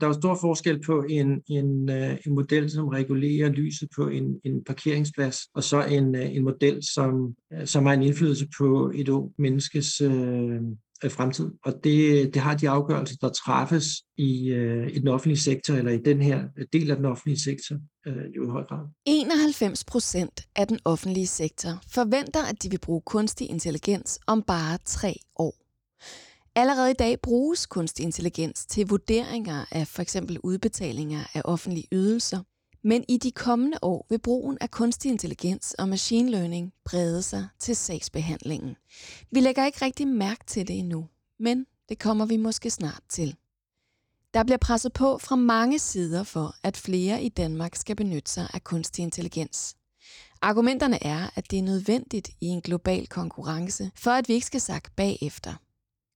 Der er jo stor forskel på en, en, øh, en model, som regulerer lyset på en, en parkeringsplads, og så en, øh, en model, som, øh, som har en indflydelse på et ung menneskes øh, fremtid. Og det, det har de afgørelser, der træffes i, øh, i den offentlige sektor, eller i den her del af den offentlige sektor, øh, jo i høj grad. 91 procent af den offentlige sektor forventer, at de vil bruge kunstig intelligens om bare tre år. Allerede i dag bruges kunstig intelligens til vurderinger af for eksempel udbetalinger af offentlige ydelser, men i de kommende år vil brugen af kunstig intelligens og machine learning brede sig til sagsbehandlingen. Vi lægger ikke rigtig mærke til det endnu, men det kommer vi måske snart til. Der bliver presset på fra mange sider for, at flere i Danmark skal benytte sig af kunstig intelligens. Argumenterne er, at det er nødvendigt i en global konkurrence, for at vi ikke skal sakke bagefter.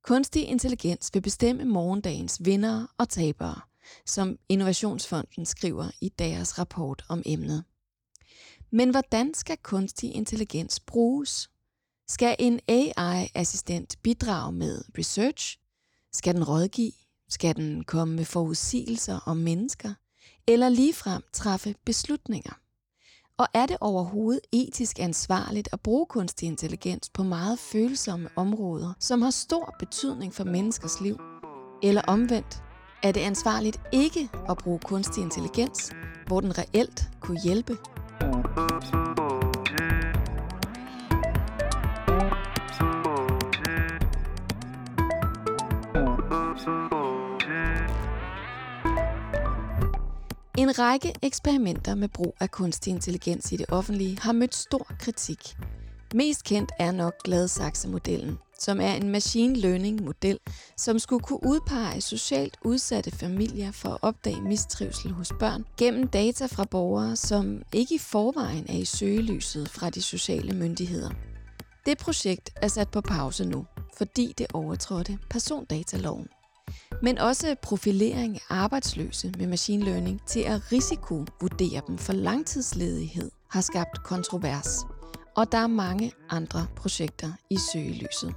Kunstig intelligens vil bestemme morgendagens vindere og tabere, som Innovationsfonden skriver i deres rapport om emnet. Men hvordan skal kunstig intelligens bruges? Skal en AI-assistent bidrage med research? Skal den rådgive? Skal den komme med forudsigelser om mennesker? Eller ligefrem træffe beslutninger? Og er det overhovedet etisk ansvarligt at bruge kunstig intelligens på meget følsomme områder, som har stor betydning for menneskers liv? Eller omvendt, er det ansvarligt ikke at bruge kunstig intelligens, hvor den reelt kunne hjælpe? En række eksperimenter med brug af kunstig intelligens i det offentlige har mødt stor kritik. Mest kendt er nok Gladsaxe-modellen, som er en machine learning-model, som skulle kunne udpege socialt udsatte familier for at opdage mistrivsel hos børn gennem data fra borgere, som ikke i forvejen er i søgelyset fra de sociale myndigheder. Det projekt er sat på pause nu, fordi det overtrådte persondataloven men også profilering af arbejdsløse med machine learning til at risikovurdere dem for langtidsledighed har skabt kontrovers. Og der er mange andre projekter i søgelyset.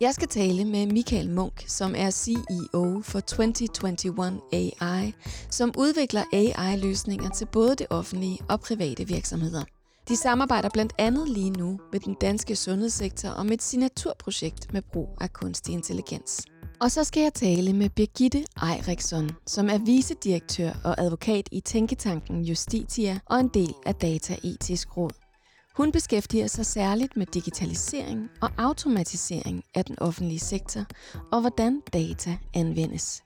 Jeg skal tale med Michael Munk, som er CEO for 2021 AI, som udvikler AI-løsninger til både det offentlige og private virksomheder. De samarbejder blandt andet lige nu med den danske sundhedssektor om et signaturprojekt med brug af kunstig intelligens. Og så skal jeg tale med Birgitte Eiriksson, som er vicedirektør og advokat i Tænketanken Justitia og en del af Dataetisk Råd. Hun beskæftiger sig særligt med digitalisering og automatisering af den offentlige sektor og hvordan data anvendes.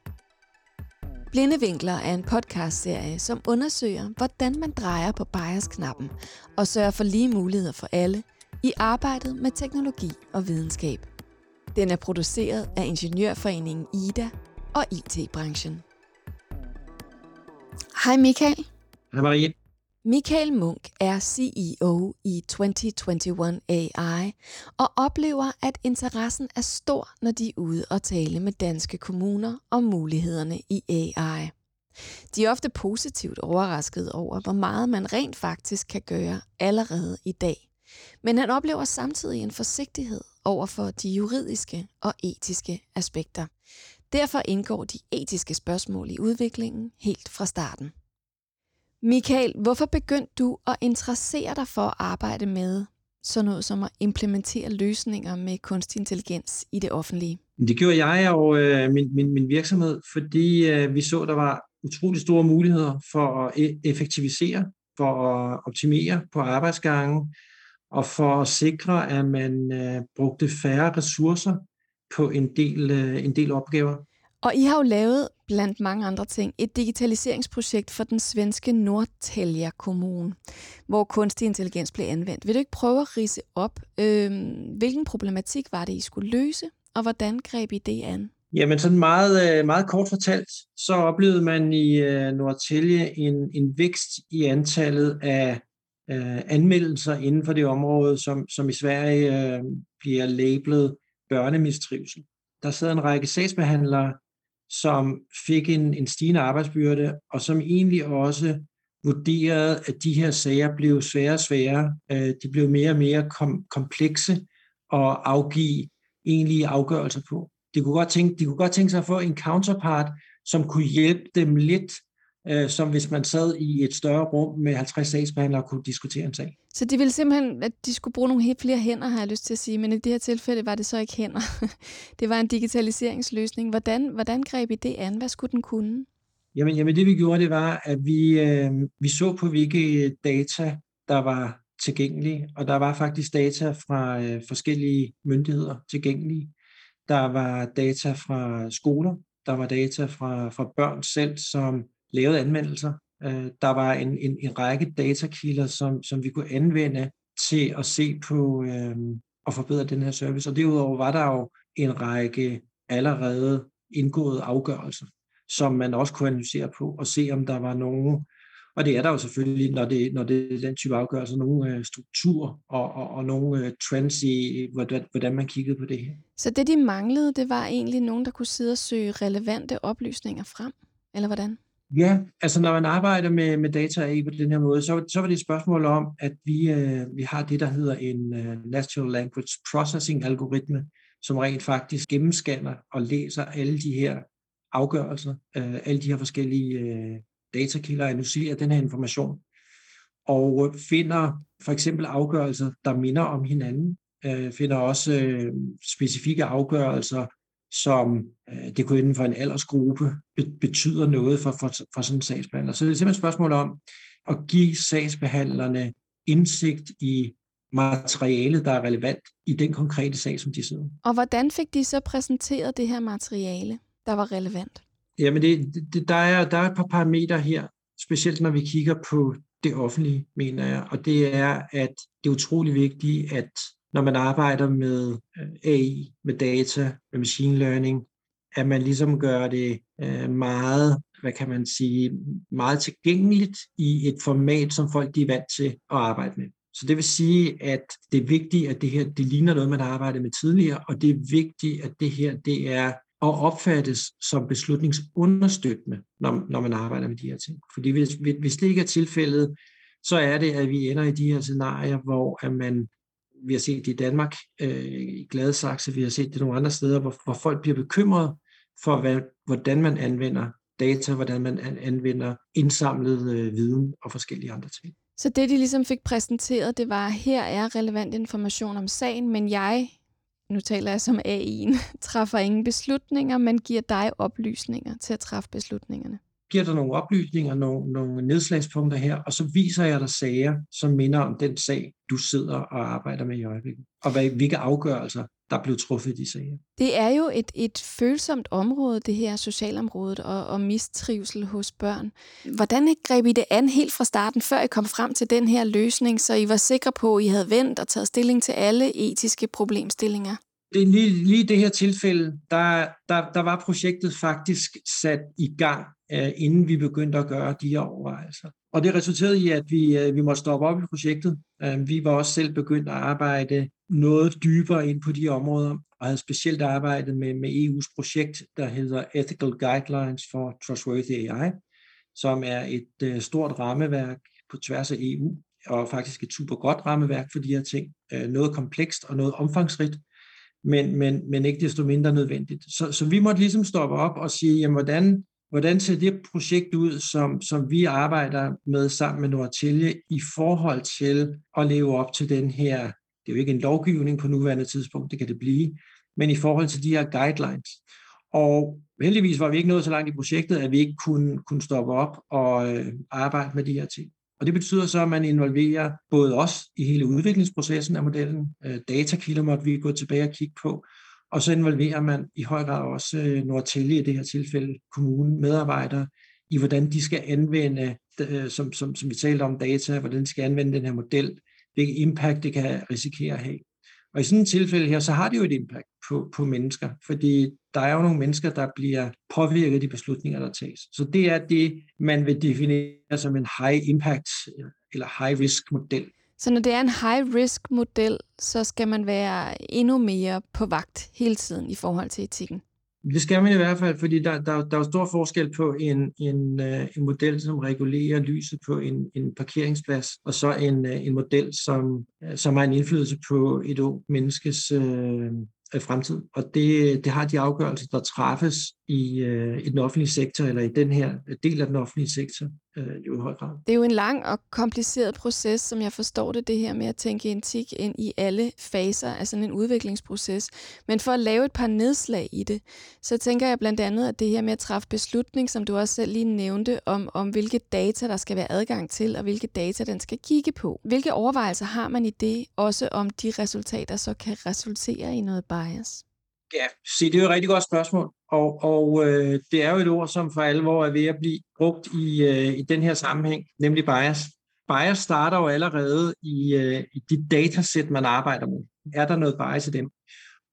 Blinde Vinkler er en podcastserie, som undersøger, hvordan man drejer på bias-knappen og sørger for lige muligheder for alle i arbejdet med teknologi og videnskab. Den er produceret af Ingeniørforeningen IDA og IT-branchen. Hej Michael. Hej Marie. Michael Munk er CEO i 2021 AI og oplever, at interessen er stor, når de er ude og tale med danske kommuner om mulighederne i AI. De er ofte positivt overrasket over, hvor meget man rent faktisk kan gøre allerede i dag. Men han oplever samtidig en forsigtighed over for de juridiske og etiske aspekter. Derfor indgår de etiske spørgsmål i udviklingen helt fra starten. Michael, hvorfor begyndte du at interessere dig for at arbejde med sådan noget som at implementere løsninger med kunstig intelligens i det offentlige? Det gjorde jeg og øh, min, min, min virksomhed, fordi øh, vi så, der var utrolig store muligheder for at e-, effektivisere, for at optimere på arbejdsgangen, og for at sikre, at man øh, brugte færre ressourcer på en del, øh, en del opgaver. Og I har jo lavet, blandt mange andre ting, et digitaliseringsprojekt for den svenske Nordtälje Kommune, hvor kunstig intelligens blev anvendt. Vil du ikke prøve at rise op, øh, hvilken problematik var det, I skulle løse, og hvordan greb I det an? Jamen sådan meget, øh, meget kort fortalt, så oplevede man i øh, Nordtälje en, en vækst i antallet af øh, anmeldelser inden for det område, som, som i Sverige øh, bliver labelet børnemistrivsel. Der sad en række sagsbehandlere, som fik en, en stigende arbejdsbyrde, og som egentlig også vurderede, at de her sager blev sværere og sværere. Øh, de blev mere og mere kom, komplekse at afgive egentlige afgørelser på. De kunne, godt tænke, de kunne godt tænke sig at få en counterpart, som kunne hjælpe dem lidt, øh, som hvis man sad i et større rum med 50 sagsbehandlere og kunne diskutere en sag. Så de ville simpelthen, at de skulle bruge nogle helt flere hænder, har jeg lyst til at sige, men i det her tilfælde var det så ikke hænder. det var en digitaliseringsløsning. Hvordan, hvordan greb I det an? Hvad skulle den kunne? Jamen, jamen det vi gjorde, det var, at vi, øh, vi så på, hvilke data, der var tilgængelige, og der var faktisk data fra øh, forskellige myndigheder tilgængelige. Der var data fra skoler, der var data fra, fra børn selv, som lavede anmeldelser. Øh, der var en, en, en række datakilder, som, som vi kunne anvende til at se på øh, og forbedre den her service. Og derudover var der jo en række allerede indgåede afgørelser, som man også kunne analysere på og se, om der var nogen og det er der jo selvfølgelig, når det, når det er den type afgørelser, nogle øh, strukturer og, og, og nogle øh, trends i, hvordan, hvordan man kiggede på det her. Så det, de manglede, det var egentlig nogen, der kunne sidde og søge relevante oplysninger frem, eller hvordan? Ja, altså når man arbejder med, med data AI på den her måde, så, så var det et spørgsmål om, at vi, øh, vi har det, der hedder en øh, Natural Language Processing algoritme, som rent faktisk gennemscanner og læser alle de her afgørelser, øh, alle de her forskellige øh, datakilder analyserer den her information og øh, finder for eksempel afgørelser, der minder om hinanden, øh, finder også øh, specifikke afgørelser, som øh, det kunne inden for en aldersgruppe betyder noget for, for, for sådan en sagsbehandler. Så det er simpelthen et spørgsmål om at give sagsbehandlerne indsigt i materialet, der er relevant i den konkrete sag, som de sidder. Og hvordan fik de så præsenteret det her materiale, der var relevant? Jamen, det, det, der, er, der er et par parametre her, specielt når vi kigger på det offentlige, mener jeg. Og det er, at det er utrolig vigtigt, at når man arbejder med øh, AI, med data, med machine learning, at man ligesom gør det øh, meget, hvad kan man sige, meget tilgængeligt i et format, som folk de er vant til at arbejde med. Så det vil sige, at det er vigtigt, at det her det ligner noget, man har arbejdet med tidligere, og det er vigtigt, at det her det er og opfattes som beslutningsunderstøttende, når, når man arbejder med de her ting. Fordi hvis, hvis det ikke er tilfældet, så er det, at vi ender i de her scenarier, hvor at man, vi har set det i Danmark, øh, i Gladsaxe, vi har set det nogle andre steder, hvor, hvor folk bliver bekymret for, hvad, hvordan man anvender data, hvordan man anvender indsamlet øh, viden og forskellige andre ting. Så det, de ligesom fik præsenteret, det var, her er relevant information om sagen, men jeg nu taler jeg som AI'en, træffer ingen beslutninger, men giver dig oplysninger til at træffe beslutningerne. Giver dig nogle oplysninger, nogle, nogle nedslagspunkter her, og så viser jeg dig sager, som minder om den sag, du sidder og arbejder med i øjeblikket. Og hvad, hvilke afgørelser, der blev truffet i de sager. Det er jo et, et følsomt område, det her socialområdet og, og mistrivsel hos børn. Hvordan greb I det an helt fra starten, før I kom frem til den her løsning, så I var sikre på, at I havde vendt og taget stilling til alle etiske problemstillinger? Det, lige, lige det her tilfælde, der, der, der var projektet faktisk sat i gang, Øh, inden vi begyndte at gøre de her overvejelser. Og det resulterede i, at vi, øh, vi måtte stoppe op i projektet. Øh, vi var også selv begyndt at arbejde noget dybere ind på de områder, og havde specielt arbejdet med, med EU's projekt, der hedder Ethical Guidelines for Trustworthy AI, som er et stort rammeværk på tværs af EU, og faktisk et super godt rammeværk for de her ting. Noget komplekst og noget omfangsrigt, men, men, men ikke desto mindre nødvendigt. Så, så vi måtte ligesom stoppe op og sige, jamen, hvordan, hvordan ser det projekt ud, som, som vi arbejder med sammen med Nortelje i forhold til at leve op til den her, det er jo ikke en lovgivning på nuværende tidspunkt, det kan det blive, men i forhold til de her guidelines. Og heldigvis var vi ikke nået så langt i projektet, at vi ikke kunne, kunne stoppe op og øh, arbejde med de her ting. Og det betyder så, at man involverer både os i hele udviklingsprocessen af modellen, øh, datakilder måtte vi gå tilbage og kigge på, og så involverer man i høj grad også øh, Nortelli i det her tilfælde kommunen, medarbejdere, i hvordan de skal anvende, øh, som, som, som vi talte om, data, hvordan de skal anvende den her model, hvilket impact det kan risikere at have. Og i sådan et tilfælde her, så har det jo et impact på, på mennesker, fordi der er jo nogle mennesker, der bliver påvirket af de beslutninger, der tages. Så det er det, man vil definere som en high impact øh, eller high risk model. Så når det er en high risk model, så skal man være endnu mere på vagt hele tiden i forhold til etikken? Det skal man i hvert fald, fordi der, der, der er stor forskel på en, en, øh, en model, som regulerer lyset på en, en parkeringsplads, og så en, øh, en model, som, øh, som har en indflydelse på et ung menneskes øh, fremtid. Og det, det har de afgørelser, der træffes i, øh, i den offentlige sektor, eller i den her øh, del af den offentlige sektor, øh, jo i høj grad. Det er jo en lang og kompliceret proces, som jeg forstår det, det her med at tænke etik ind i alle faser af sådan en udviklingsproces. Men for at lave et par nedslag i det, så tænker jeg blandt andet, at det her med at træffe beslutning, som du også selv lige nævnte, om, om hvilke data, der skal være adgang til, og hvilke data, den skal kigge på. Hvilke overvejelser har man i det, også om de resultater så kan resultere i noget bias? Ja, se, det er jo et rigtig godt spørgsmål, og, og øh, det er jo et ord, som for alvor er ved at blive brugt i, øh, i den her sammenhæng, nemlig bias. Bias starter jo allerede i, øh, i de datasæt, man arbejder med. Er der noget bias i dem?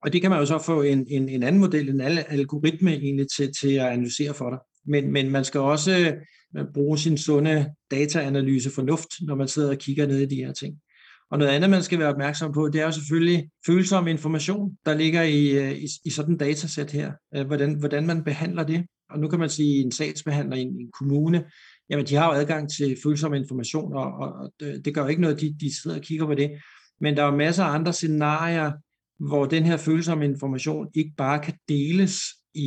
Og det kan man jo så få en, en, en anden model, en algoritme egentlig til, til at analysere for dig. Men, men man skal også øh, bruge sin sunde dataanalyse fornuft, når man sidder og kigger ned i de her ting. Og noget andet, man skal være opmærksom på, det er jo selvfølgelig følsom information, der ligger i, øh, i, i sådan en datasæt her. Øh, hvordan, hvordan man behandler det. Og nu kan man sige, en sagsbehandler i en, en kommune, jamen de har jo adgang til følsom information, og, og det gør jo ikke noget, de, de sidder og kigger på det. Men der er masser af andre scenarier, hvor den her følsomme information ikke bare kan deles i,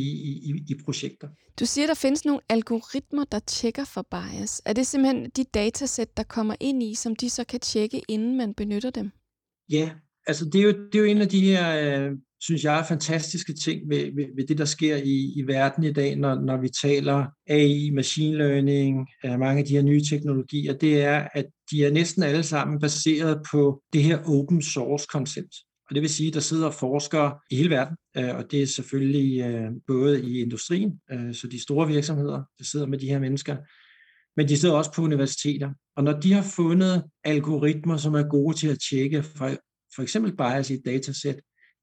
i, i projekter. Du siger, der findes nogle algoritmer, der tjekker for bias. Er det simpelthen de datasæt, der kommer ind i, som de så kan tjekke, inden man benytter dem? Ja, altså det er jo, det er jo en af de her, øh, synes jeg, fantastiske ting ved, ved, ved det, der sker i, i verden i dag, når, når vi taler AI, machine learning, øh, mange af de her nye teknologier, det er, at de er næsten alle sammen baseret på det her open source koncept. Og det vil sige, at der sidder forskere i hele verden, øh, og det er selvfølgelig øh, både i industrien, øh, så de store virksomheder, der sidder med de her mennesker, men de sidder også på universiteter. Og når de har fundet algoritmer, som er gode til at tjekke for, for eksempel bias i et datasæt,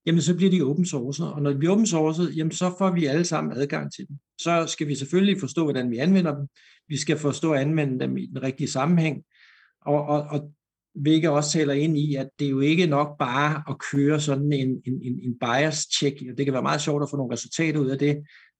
jamen så bliver de open source. Og når de bliver open source, jamen så får vi alle sammen adgang til dem. Så skal vi selvfølgelig forstå, hvordan vi anvender dem. Vi skal forstå at anvende dem i den rigtige sammenhæng. Og, og, og hvilket også taler ind i, at det er jo ikke nok bare at køre sådan en, en, en bias-check. Det kan være meget sjovt at få nogle resultater ud af det,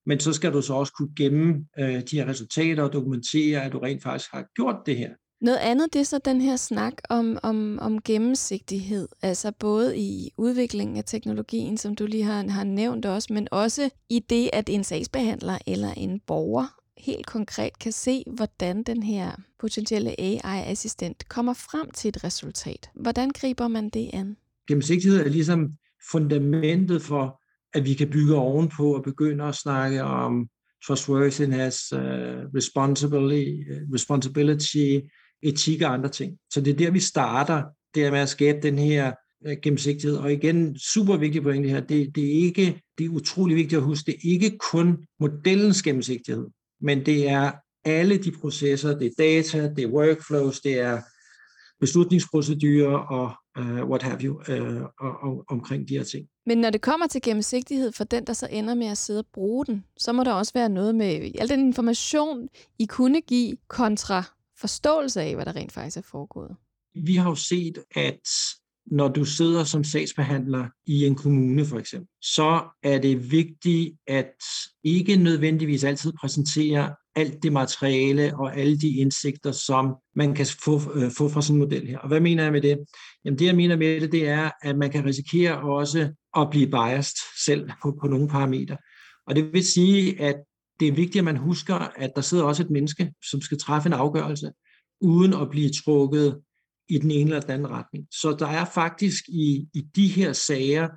men så skal du så også kunne gemme øh, de her resultater og dokumentere, at du rent faktisk har gjort det her. Noget andet, det er så den her snak om, om, om gennemsigtighed, altså både i udviklingen af teknologien, som du lige har, har nævnt også, men også i det, at en sagsbehandler eller en borger helt konkret kan se, hvordan den her potentielle AI-assistent kommer frem til et resultat. Hvordan griber man det an? Gennemsigtighed er ligesom fundamentet for, at vi kan bygge ovenpå og begynde at snakke om trustworthiness, uh, responsibility, øh, responsibility, etik og andre ting. Så det er der, vi starter, det er med at skabe den her øh, gennemsigtighed. Og igen, super vigtigt pointe her, det, det, er ikke, det er utrolig vigtigt at huske, det er ikke kun modellens gennemsigtighed men det er alle de processer, det er data, det er workflows, det er beslutningsprocedurer og uh, what have you uh, og, og, omkring de her ting. Men når det kommer til gennemsigtighed for den, der så ender med at sidde og bruge den, så må der også være noget med al den information, I kunne give kontra forståelse af, hvad der rent faktisk er foregået. Vi har jo set, at når du sidder som sagsbehandler i en kommune for eksempel, så er det vigtigt at ikke nødvendigvis altid præsentere alt det materiale og alle de indsigter, som man kan få, øh, få fra sådan en model her. Og hvad mener jeg med det? Jamen det, jeg mener med det, det er, at man kan risikere også at blive biased selv på, på nogle parametre. Og det vil sige, at det er vigtigt, at man husker, at der sidder også et menneske, som skal træffe en afgørelse, uden at blive trukket i den ene eller den anden retning. Så der er faktisk i, i de her sager,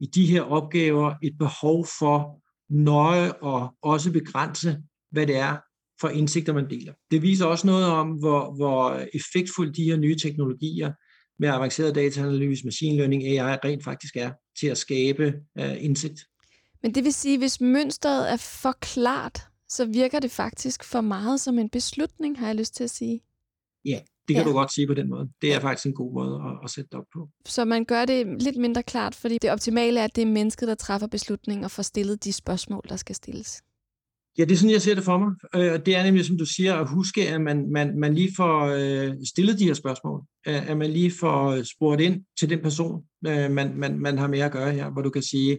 i de her opgaver, et behov for nøje og også begrænse, hvad det er for indsigter, man deler. Det viser også noget om, hvor, hvor effektfuldt de her nye teknologier med avanceret dataanalyse, machine learning, AI rent faktisk er til at skabe uh, indsigt. Men det vil sige, hvis mønstret er for klart, så virker det faktisk for meget som en beslutning, har jeg lyst til at sige. Ja, det kan ja. du godt sige på den måde. Det er faktisk en god måde at, at sætte det op på. Så man gør det lidt mindre klart, fordi det optimale er, at det er mennesket, der træffer beslutningen og får stillet de spørgsmål, der skal stilles. Ja, det er sådan, jeg ser det for mig. Øh, det er nemlig, som du siger, at huske, at man, man, man lige får øh, stillet de her spørgsmål. At man lige får spurgt ind til den person, øh, man, man, man har med at gøre her, hvor du kan sige,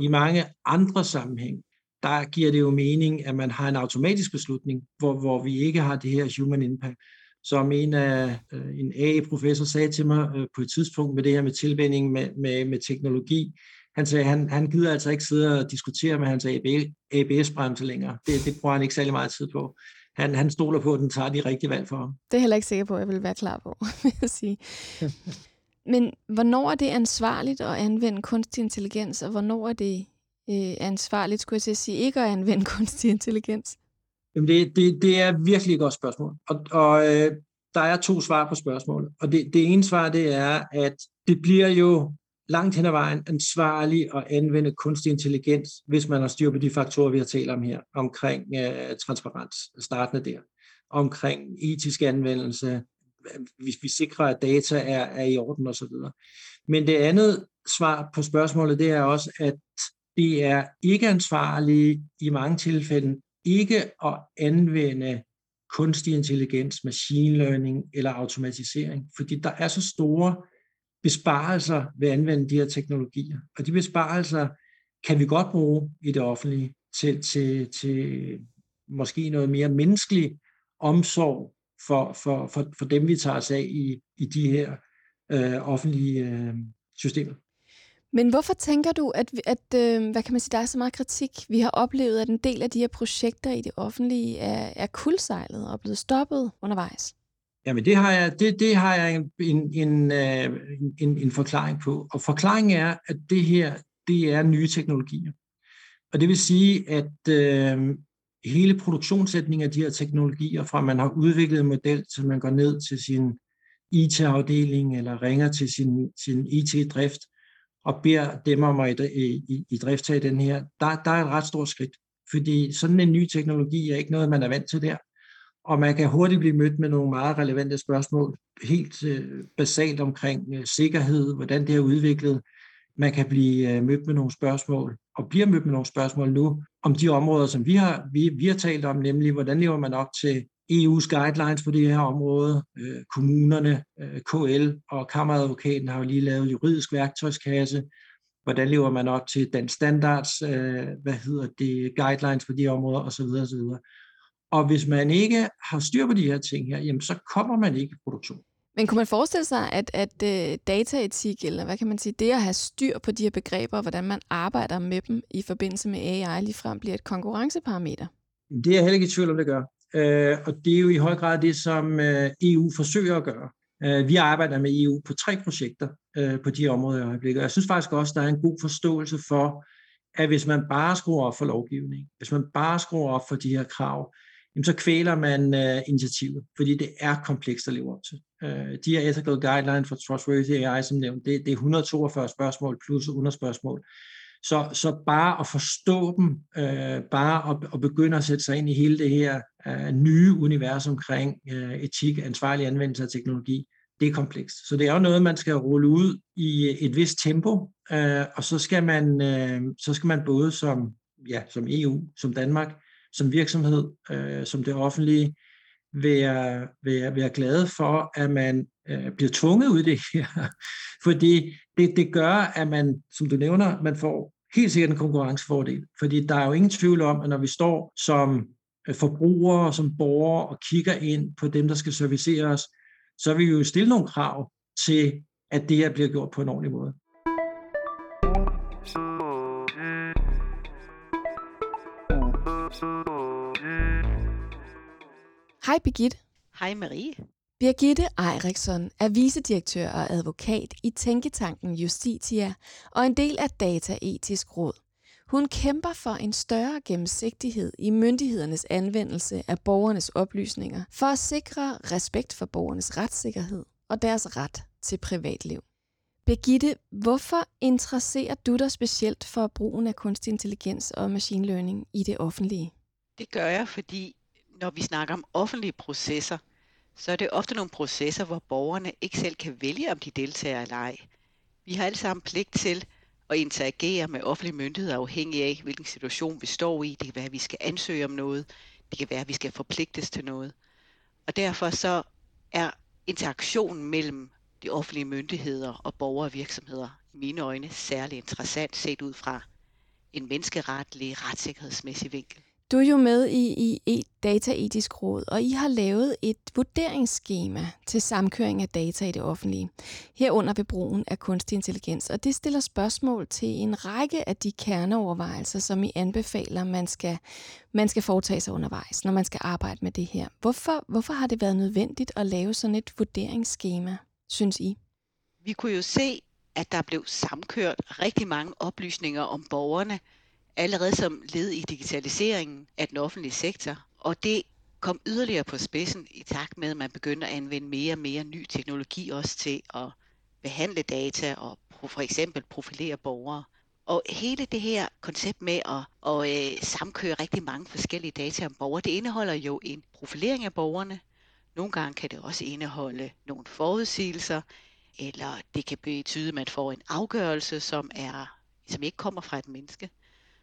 i mange andre sammenhæng, der giver det jo mening, at man har en automatisk beslutning, hvor, hvor vi ikke har det her human impact som en af en A-professor sagde til mig på et tidspunkt med det her med tilvænding med, med, med teknologi, han sagde, han, han gider altså ikke sidde og diskutere med hans ABS-bremse længere. Det, det bruger han ikke særlig meget tid på. Han, han stoler på, at den tager de rigtige valg for ham. Det er jeg heller ikke sikker på, at jeg vil være klar på, vil jeg sige. Men hvornår er det ansvarligt at anvende kunstig intelligens, og hvornår er det øh, ansvarligt, skulle jeg sige, ikke at anvende kunstig intelligens? Jamen det, det, det er virkelig et godt spørgsmål. Og, og øh, der er to svar på spørgsmålet. Og det, det ene svar, det er, at det bliver jo langt hen ad vejen ansvarligt at anvende kunstig intelligens, hvis man har styr på de faktorer, vi har talt om her, omkring øh, transparens, startende der, omkring etisk anvendelse, hvis vi sikrer, at data er, er i orden osv. Men det andet svar på spørgsmålet, det er også, at det er ikke ansvarligt i mange tilfælde ikke at anvende kunstig intelligens, machine learning eller automatisering, fordi der er så store besparelser ved at anvende de her teknologier. Og de besparelser kan vi godt bruge i det offentlige til, til, til måske noget mere menneskelig omsorg for, for, for, for dem, vi tager os af i, i de her øh, offentlige øh, systemer. Men hvorfor tænker du, at, at øh, hvad kan man sige, der er så meget kritik? Vi har oplevet, at en del af de her projekter i det offentlige er, er kuldsejlet og blevet stoppet undervejs. Jamen det har jeg, det, det har jeg en, en, en, øh, en, en forklaring på. Og forklaringen er, at det her, det er nye teknologier. Og det vil sige, at øh, hele produktionssætningen af de her teknologier, fra man har udviklet en model, til man går ned til sin IT-afdeling eller ringer til sin, sin IT-drift og beder dem om at i, i, i drift tage den her, der, der er et ret stort skridt. Fordi sådan en ny teknologi er ikke noget, man er vant til der og man kan hurtigt blive mødt med nogle meget relevante spørgsmål, helt øh, basalt omkring øh, sikkerhed, hvordan det er udviklet. Man kan blive øh, mødt med nogle spørgsmål, og bliver mødt med nogle spørgsmål nu, om de områder, som vi har, vi, vi har talt om, nemlig hvordan lever man op til EU's guidelines på det her område. Øh, kommunerne, øh, KL og Kammeradvokaten har jo lige lavet juridisk værktøjskasse. Hvordan lever man op til den standards, øh, hvad hedder det, guidelines på de her områder osv. osv. Og hvis man ikke har styr på de her ting her, jamen så kommer man ikke i produktion. Men kunne man forestille sig, at, at uh, dataetik, eller hvad kan man sige, det at have styr på de her begreber, og hvordan man arbejder med dem i forbindelse med AI, ligefrem bliver et konkurrenceparameter? Det er jeg heller ikke i tvivl om, det gør øh, og det er jo i høj grad det, som øh, EU forsøger at gøre. Øh, vi arbejder med EU på tre projekter øh, på de områder i øjeblikket. Jeg synes faktisk også, der er en god forståelse for, at hvis man bare skruer op for lovgivning, hvis man bare skruer op for de her krav, jamen så kvæler man øh, initiativet, fordi det er komplekst at leve op til. Øh, de her ethical guidelines for trustworthy AI, som nævnt, det, det er 142 spørgsmål plus underspørgsmål. Så, så bare at forstå dem, øh, bare at, at begynde at sætte sig ind i hele det her øh, nye univers omkring øh, etik, ansvarlig anvendelse af teknologi, det er komplekst. Så det er jo noget, man skal rulle ud i øh, et vist tempo, øh, og så skal man, øh, så skal man både som, ja, som EU, som Danmark, som virksomhed, øh, som det offentlige, være, være, være glade for, at man øh, bliver tvunget ud i det her. Fordi det, det gør, at man, som du nævner, man får helt sikkert en konkurrencefordel. Fordi der er jo ingen tvivl om, at når vi står som øh, forbrugere, som borgere og kigger ind på dem, der skal servicere os, så vil vi jo stille nogle krav til, at det her bliver gjort på en ordentlig måde. Hej Birgitte. Hej Marie. Birgitte Eiriksson er vicedirektør og advokat i Tænketanken Justitia og en del af Dataetisk Råd. Hun kæmper for en større gennemsigtighed i myndighedernes anvendelse af borgernes oplysninger for at sikre respekt for borgernes retssikkerhed og deres ret til privatliv. Birgitte, hvorfor interesserer du dig specielt for brugen af kunstig intelligens og machine learning i det offentlige? Det gør jeg, fordi når vi snakker om offentlige processer, så er det ofte nogle processer, hvor borgerne ikke selv kan vælge, om de deltager eller ej. Vi har alle sammen pligt til at interagere med offentlige myndigheder afhængig af, hvilken situation vi står i. Det kan være, at vi skal ansøge om noget. Det kan være, at vi skal forpligtes til noget. Og derfor så er interaktionen mellem de offentlige myndigheder og borgere og virksomheder i mine øjne særlig interessant set ud fra en menneskeretlig, retssikkerhedsmæssig vinkel. Du er jo med i, i Dataetisk Råd, og I har lavet et vurderingsskema til samkøring af data i det offentlige, herunder ved brugen af kunstig intelligens. Og det stiller spørgsmål til en række af de kerneovervejelser, som I anbefaler, man skal, man skal foretage sig undervejs, når man skal arbejde med det her. Hvorfor, hvorfor har det været nødvendigt at lave sådan et vurderingsskema, synes I? Vi kunne jo se, at der blev samkørt rigtig mange oplysninger om borgerne, allerede som led i digitaliseringen af den offentlige sektor. Og det kom yderligere på spidsen i takt med, at man begyndte at anvende mere og mere ny teknologi også til at behandle data og for eksempel profilere borgere. Og hele det her koncept med at, at øh, samkøre rigtig mange forskellige data om borgere, det indeholder jo en profilering af borgerne. Nogle gange kan det også indeholde nogle forudsigelser, eller det kan betyde, at man får en afgørelse, som, er, som ikke kommer fra et menneske.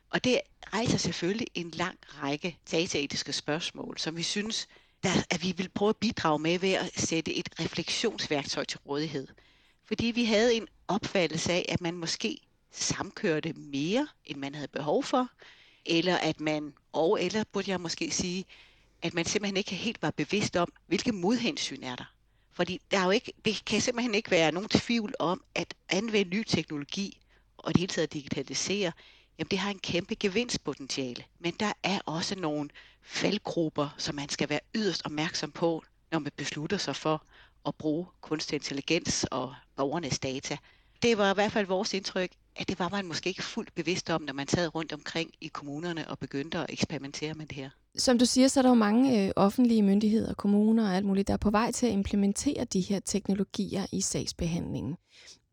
Og det rejser selvfølgelig en lang række dataetiske spørgsmål, som vi synes, der, at vi vil prøve at bidrage med ved at sætte et refleksionsværktøj til rådighed. Fordi vi havde en opfattelse af, at man måske samkørte mere, end man havde behov for, eller at man, og eller burde jeg måske sige, at man simpelthen ikke helt var bevidst om, hvilke modhensyn er der. Fordi der er jo ikke, det kan simpelthen ikke være nogen tvivl om, at anvende ny teknologi og det hele taget digitalisere, jamen det har en kæmpe gevinstpotentiale. Men der er også nogle faldgrupper, som man skal være yderst opmærksom på, når man beslutter sig for at bruge kunstig intelligens og borgernes data. Det var i hvert fald vores indtryk, at det var man måske ikke fuldt bevidst om, når man sad rundt omkring i kommunerne og begyndte at eksperimentere med det her. Som du siger, så er der jo mange øh, offentlige myndigheder, kommuner og alt muligt, der er på vej til at implementere de her teknologier i sagsbehandlingen.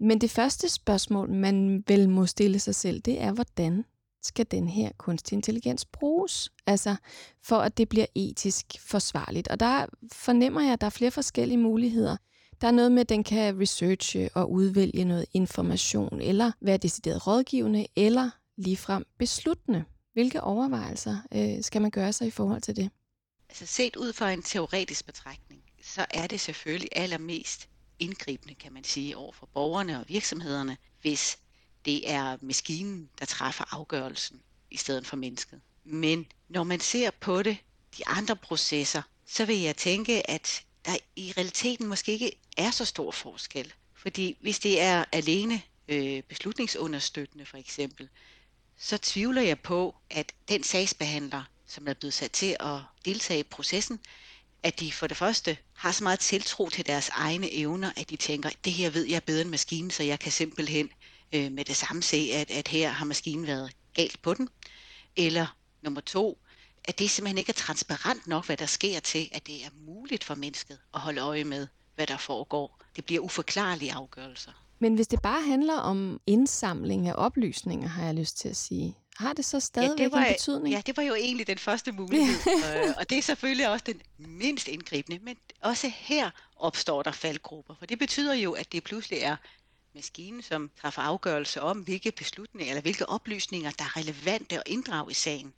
Men det første spørgsmål, man vel må stille sig selv, det er, hvordan skal den her kunstig intelligens bruges? Altså for at det bliver etisk forsvarligt. Og der fornemmer jeg, at der er flere forskellige muligheder. Der er noget med, at den kan researche og udvælge noget information, eller være decideret rådgivende, eller ligefrem besluttende. Hvilke overvejelser øh, skal man gøre sig i forhold til det? Altså set ud fra en teoretisk betragtning, så er det selvfølgelig allermest indgribende, kan man sige, over for borgerne og virksomhederne, hvis det er maskinen, der træffer afgørelsen i stedet for mennesket. Men når man ser på det, de andre processer, så vil jeg tænke, at der i realiteten måske ikke er så stor forskel. Fordi hvis det er alene øh, beslutningsunderstøttende for eksempel, så tvivler jeg på, at den sagsbehandler, som er blevet sat til at deltage i processen, at de for det første har så meget tiltro til deres egne evner, at de tænker, det her ved jeg bedre end maskinen, så jeg kan simpelthen øh, med det samme se, at, at her har maskinen været galt på den. Eller nummer to, at det simpelthen ikke er transparent nok, hvad der sker til, at det er muligt for mennesket at holde øje med, hvad der foregår. Det bliver uforklarlige afgørelser. Men hvis det bare handler om indsamling af oplysninger, har jeg lyst til at sige, har det så stadigvæk ja, det var, en betydning? Ja, det var jo egentlig den første mulighed, øh, og det er selvfølgelig også den mindst indgribende, men også her opstår der faldgrupper, for det betyder jo, at det pludselig er maskinen, som træffer afgørelse om, hvilke beslutninger eller hvilke oplysninger, der er relevante at inddrage i sagen.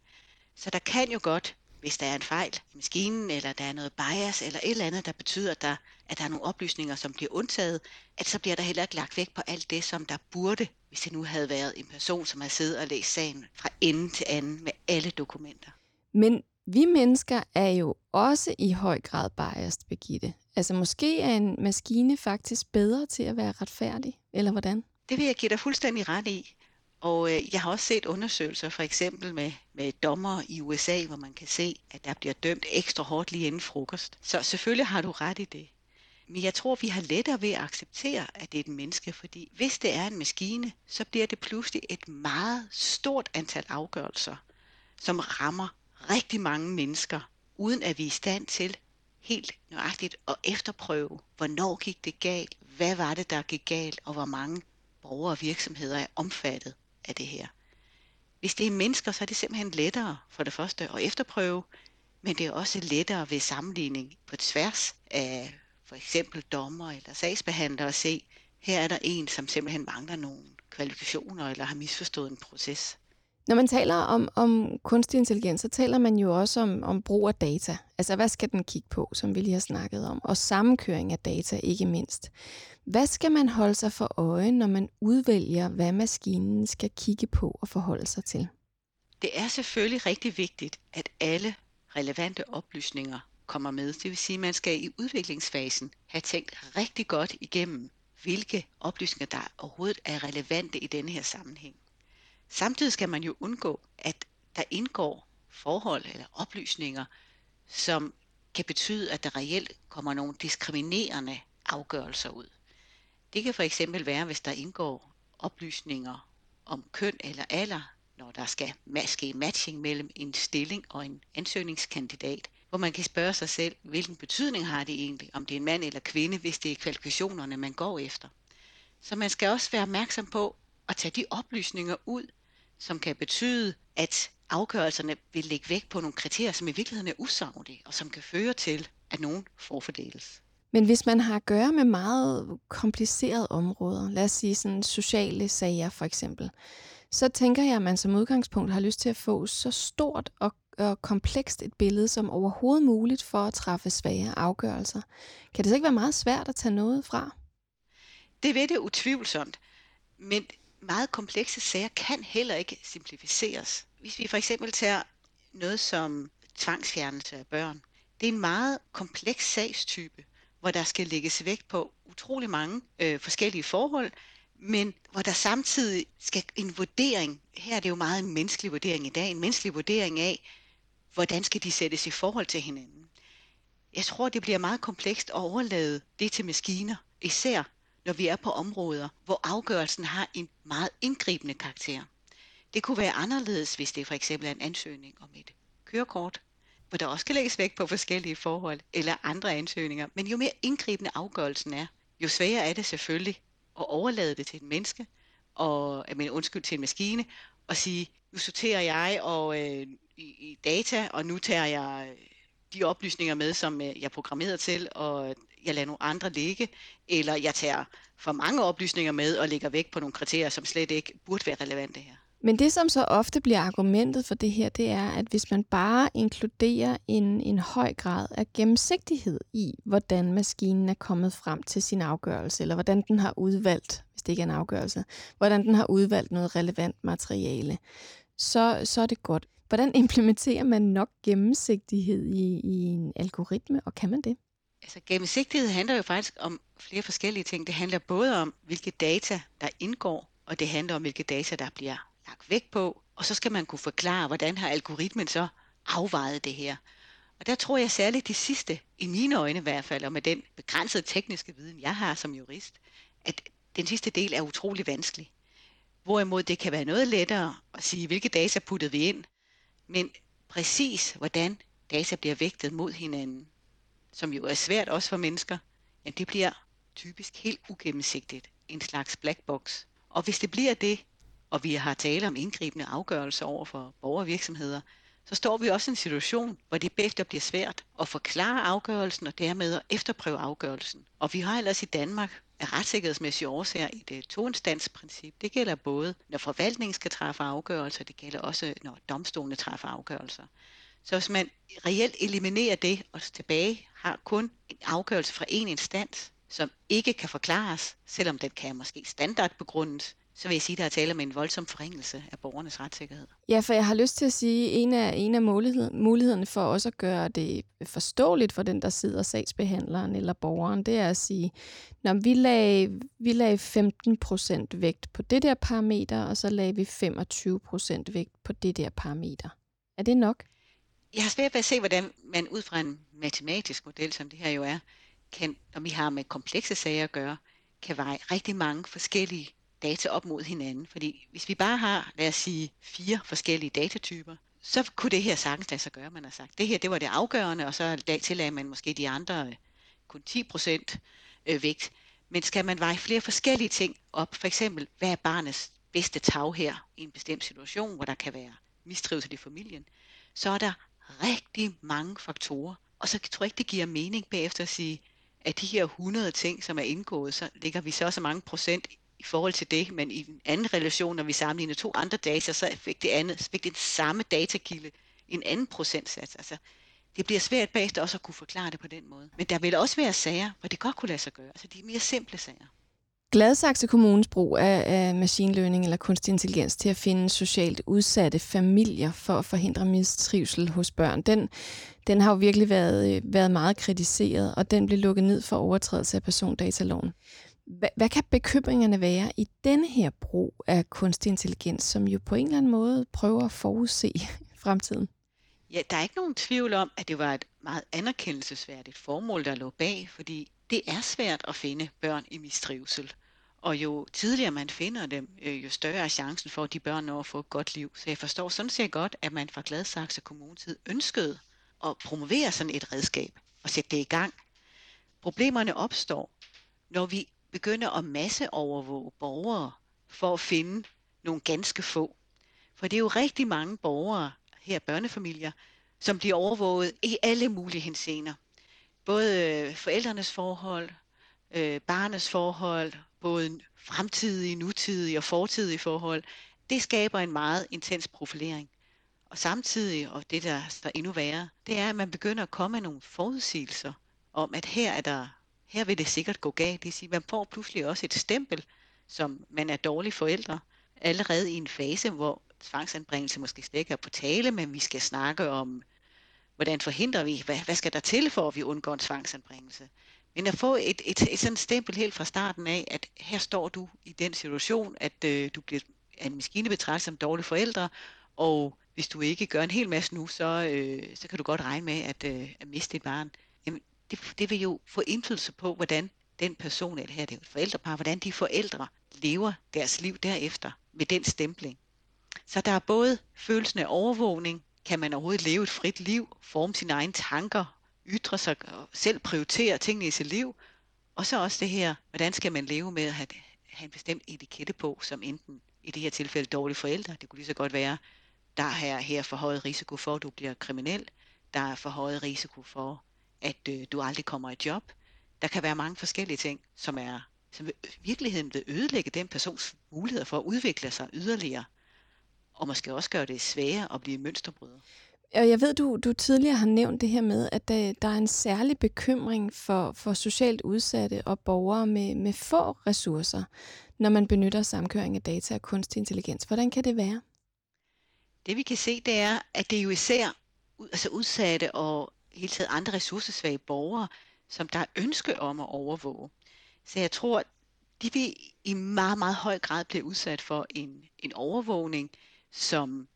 Så der kan jo godt, hvis der er en fejl i maskinen, eller der er noget bias, eller et eller andet, der betyder, at der, at der er nogle oplysninger, som bliver undtaget, at så bliver der heller ikke lagt vægt på alt det, som der burde, hvis det nu havde været en person, som har siddet og læst sagen fra ende til anden med alle dokumenter. Men vi mennesker er jo også i høj grad biased, Begitte. Altså måske er en maskine faktisk bedre til at være retfærdig, eller hvordan? Det vil jeg give dig fuldstændig ret i. Og øh, jeg har også set undersøgelser, for eksempel med, med dommer i USA, hvor man kan se, at der bliver dømt ekstra hårdt lige inden frokost. Så selvfølgelig har du ret i det. Men jeg tror, vi har lettere ved at acceptere, at det er et menneske, fordi hvis det er en maskine, så bliver det pludselig et meget stort antal afgørelser, som rammer rigtig mange mennesker, uden at vi er i stand til helt nøjagtigt at efterprøve, hvornår gik det galt, hvad var det, der gik galt, og hvor mange borgere og virksomheder er omfattet af det her. Hvis det er mennesker, så er det simpelthen lettere for det første at efterprøve, men det er også lettere ved sammenligning på tværs af for eksempel dommer eller sagsbehandler at se, her er der en, som simpelthen mangler nogle kvalifikationer eller har misforstået en proces. Når man taler om, om kunstig intelligens, så taler man jo også om, om brug af data. Altså, hvad skal den kigge på, som vi lige har snakket om? Og sammenkøring af data, ikke mindst. Hvad skal man holde sig for øje, når man udvælger, hvad maskinen skal kigge på og forholde sig til? Det er selvfølgelig rigtig vigtigt, at alle relevante oplysninger kommer med. Det vil sige, at man skal i udviklingsfasen have tænkt rigtig godt igennem, hvilke oplysninger, der overhovedet er relevante i denne her sammenhæng. Samtidig skal man jo undgå, at der indgår forhold eller oplysninger, som kan betyde, at der reelt kommer nogle diskriminerende afgørelser ud. Det kan for eksempel være, hvis der indgår oplysninger om køn eller alder, når der skal ske matching mellem en stilling og en ansøgningskandidat, hvor man kan spørge sig selv, hvilken betydning har det egentlig, om det er en mand eller kvinde, hvis det er kvalifikationerne, man går efter. Så man skal også være opmærksom på at tage de oplysninger ud, som kan betyde, at afgørelserne vil lægge vægt på nogle kriterier, som i virkeligheden er usaglige, og som kan føre til, at nogen forfordeles. Men hvis man har at gøre med meget komplicerede områder, lad os sige sådan sociale sager for eksempel, så tænker jeg, at man som udgangspunkt har lyst til at få så stort og, og komplekst et billede som overhovedet muligt for at træffe svære afgørelser. Kan det så ikke være meget svært at tage noget fra? Det ved det utvivlsomt, men meget komplekse sager kan heller ikke simplificeres. Hvis vi for eksempel tager noget som tvangsfjernelse af børn, det er en meget kompleks sagstype, hvor der skal lægges vægt på utrolig mange øh, forskellige forhold, men hvor der samtidig skal en vurdering, her er det jo meget en menneskelig vurdering i dag, en menneskelig vurdering af, hvordan skal de sættes i forhold til hinanden. Jeg tror, det bliver meget komplekst at overlade det til maskiner, især når vi er på områder, hvor afgørelsen har en meget indgribende karakter. Det kunne være anderledes, hvis det for eksempel er en ansøgning om et kørekort, hvor der også skal lægges vægt på forskellige forhold eller andre ansøgninger. Men jo mere indgribende afgørelsen er, jo sværere er det selvfølgelig at overlade det til et menneske, og men undskyld til en maskine, og sige, nu sorterer jeg og, øh, i, i data, og nu tager jeg øh, de oplysninger med, som øh, jeg er programmeret til, og jeg lader nogle andre ligge, eller jeg tager for mange oplysninger med og lægger væk på nogle kriterier, som slet ikke burde være relevante her. Men det, som så ofte bliver argumentet for det her, det er, at hvis man bare inkluderer en, en høj grad af gennemsigtighed i, hvordan maskinen er kommet frem til sin afgørelse, eller hvordan den har udvalgt, hvis det ikke er en afgørelse, hvordan den har udvalgt noget relevant materiale, så, så er det godt. Hvordan implementerer man nok gennemsigtighed i, i en algoritme, og kan man det? Altså gennemsigtighed handler jo faktisk om flere forskellige ting. Det handler både om, hvilke data, der indgår, og det handler om, hvilke data, der bliver lagt væk på, og så skal man kunne forklare, hvordan har algoritmen så afvejet det her. Og der tror jeg særligt det sidste, i mine øjne i hvert fald, og med den begrænsede tekniske viden, jeg har som jurist, at den sidste del er utrolig vanskelig. Hvorimod det kan være noget lettere at sige, hvilke data puttede vi ind, men præcis hvordan data bliver vægtet mod hinanden, som jo er svært også for mennesker, ja, det bliver typisk helt ugennemsigtigt, en slags black box. Og hvis det bliver det, og vi har tale om indgribende afgørelser over for borgervirksomheder, så står vi også i en situation, hvor det bagefter bliver svært at forklare afgørelsen og dermed at efterprøve afgørelsen. Og vi har ellers i Danmark af retssikkerhedsmæssige årsager i det øh, toinstansprincip. Det gælder både, når forvaltningen skal træffe afgørelser, det gælder også, når domstolene træffer afgørelser. Så hvis man reelt eliminerer det og tilbage har kun en afgørelse fra en instans, som ikke kan forklares, selvom den kan måske standardbegrundes, så vil jeg sige, at der er tale om en voldsom forringelse af borgernes retssikkerhed. Ja, for jeg har lyst til at sige, at en af, en af mulighederne for også at gøre det forståeligt for den, der sidder sagsbehandleren eller borgeren, det er at sige, når vi lagde, vi lagde 15% vægt på det der parameter, og så lagde vi 25% vægt på det der parameter. Er det nok? Jeg har svært ved at se, hvordan man ud fra en matematisk model, som det her jo er, kan, når vi har med komplekse sager at gøre, kan veje rigtig mange forskellige data op mod hinanden. Fordi hvis vi bare har, lad os sige, fire forskellige datatyper, så kunne det her sagtens lade sig gøre, man har sagt. Det her, det var det afgørende, og så tillagde man måske de andre øh, kun 10% øh, vægt. Men skal man veje flere forskellige ting op, for eksempel, hvad er barnets bedste tag her i en bestemt situation, hvor der kan være mistrivsel i familien, så er der rigtig mange faktorer. Og så tror jeg ikke, det giver mening bagefter at sige, at de her 100 ting, som er indgået, så ligger vi så så mange procent i forhold til det, men i en anden relation, når vi sammenligner to andre data, så fik det andet, fik det samme datakilde en anden procentsats. Altså, det bliver svært bagefter også at kunne forklare det på den måde. Men der vil også være sager, hvor det godt kunne lade sig gøre. Altså de mere simple sager. Gladsaxe Kommunes brug af, af machine learning eller kunstig intelligens til at finde socialt udsatte familier for at forhindre mistrivsel hos børn, den, den har jo virkelig været, øh, været meget kritiseret, og den blev lukket ned for overtrædelse af persondataloven. Hvad, hvad kan bekymringerne være i denne her brug af kunstig intelligens, som jo på en eller anden måde prøver at forudse fremtiden? Ja, der er ikke nogen tvivl om, at det var et meget anerkendelsesværdigt formål, der lå bag, fordi det er svært at finde børn i mistrivsel. Og jo tidligere man finder dem, øh, jo større er chancen for, at de børn når at få et godt liv. Så jeg forstår sådan set godt, at man fra Gladsaxe Kommune tid ønskede at promovere sådan et redskab og sætte det i gang. Problemerne opstår, når vi begynde at masseovervåge borgere for at finde nogle ganske få. For det er jo rigtig mange borgere, her børnefamilier, som bliver overvåget i alle mulige henseender. Både øh, forældrenes forhold, øh, barnets forhold, både fremtidige, nutidige og fortidige forhold. Det skaber en meget intens profilering. Og samtidig, og det der er endnu værre, det er, at man begynder at komme med nogle forudsigelser om, at her er der, her vil det sikkert gå galt. Det vil sige, man får pludselig også et stempel, som man er dårlig forældre, allerede i en fase, hvor tvangsanbringelse måske slet ikke er på tale, men vi skal snakke om, hvordan forhindrer vi, hvad, hvad skal der til for, at vi undgår en tvangsanbringelse. Men at få et, et, et sådan stempel helt fra starten af, at her står du i den situation, at øh, du bliver af en maskine betragtet som dårlige forældre, og hvis du ikke gør en hel masse nu, så, øh, så kan du godt regne med at, øh, at miste dit barn. Det, det vil jo få indflydelse på, hvordan den person, eller her det er et forældrepar, hvordan de forældre lever deres liv derefter med den stempling. Så der er både følelsen af overvågning, kan man overhovedet leve et frit liv, forme sine egne tanker, ytre sig og selv prioritere tingene i sit liv, og så også det her, hvordan skal man leve med at have, have en bestemt etikette på, som enten i det her tilfælde dårlige forældre, det kunne lige så godt være, der er her her for høj risiko for, at du bliver kriminel, der er for høj risiko for, at øh, du aldrig kommer i job. Der kan være mange forskellige ting, som er som i virkeligheden vil ødelægge den persons muligheder for at udvikle sig yderligere og måske også gøre det sværere at blive mønsterbryder. Og jeg ved, du, du tidligere har nævnt det her med, at der, der er en særlig bekymring for, for socialt udsatte og borgere med, med få ressourcer, når man benytter samkøring af data og kunstig intelligens. Hvordan kan det være? Det vi kan se, det er, at det jo især altså udsatte og hele taget andre ressourcesvage borgere, som der er ønske om at overvåge. Så jeg tror, de vil i meget, meget høj grad blive udsat for en, en overvågning, som,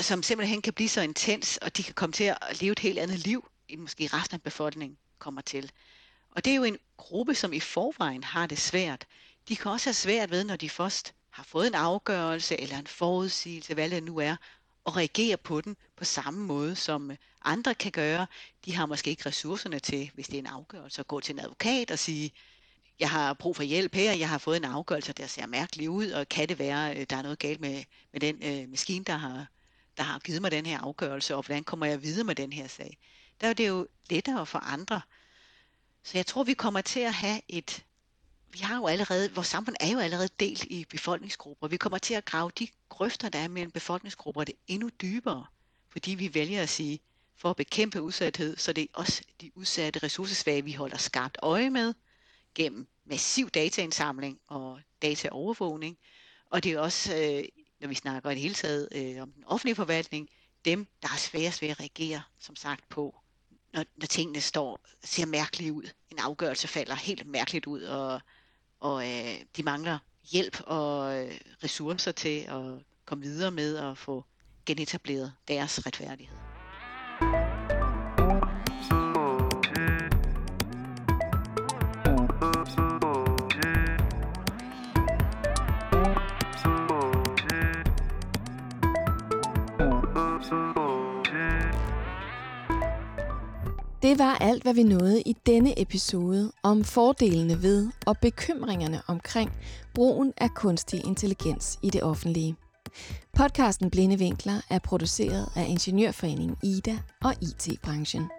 som simpelthen kan blive så intens, og de kan komme til at leve et helt andet liv, end måske resten af befolkningen kommer til. Og det er jo en gruppe, som i forvejen har det svært. De kan også have svært ved, når de først har fået en afgørelse eller en forudsigelse, hvad det nu er, og reagere på den på samme måde, som andre kan gøre. De har måske ikke ressourcerne til, hvis det er en afgørelse, at gå til en advokat og sige, jeg har brug for hjælp her, jeg har fået en afgørelse, der ser mærkelig ud, og kan det være, øh, der er noget galt med, med den øh, maskine, der har, der har givet mig den her afgørelse, og hvordan kommer jeg videre med den her sag? Der er det jo lettere for andre. Så jeg tror, vi kommer til at have et, vi har jo allerede, vores samfund er jo allerede delt i befolkningsgrupper. Vi kommer til at grave de grøfter, der er mellem befolkningsgrupper, det endnu dybere, fordi vi vælger at sige, for at bekæmpe udsathed, så det er også de udsatte ressourcesvage, vi holder skarpt øje med, gennem massiv dataindsamling og dataovervågning. Og det er også, øh, når vi snakker i det hele taget øh, om den offentlige forvaltning, dem, der har sværest ved at reagere, som sagt, på, når, når tingene står, ser mærkeligt ud. En afgørelse falder helt mærkeligt ud, og, og øh, de mangler hjælp og øh, ressourcer til at komme videre med at få genetableret deres retfærdighed. Det var alt, hvad vi nåede i denne episode om fordelene ved og bekymringerne omkring brugen af kunstig intelligens i det offentlige. Podcasten Blinde Vinkler er produceret af Ingeniørforeningen IDA og IT-branchen.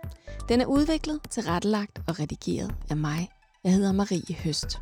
Den er udviklet, tilrettelagt og redigeret af mig. Jeg hedder Marie Høst.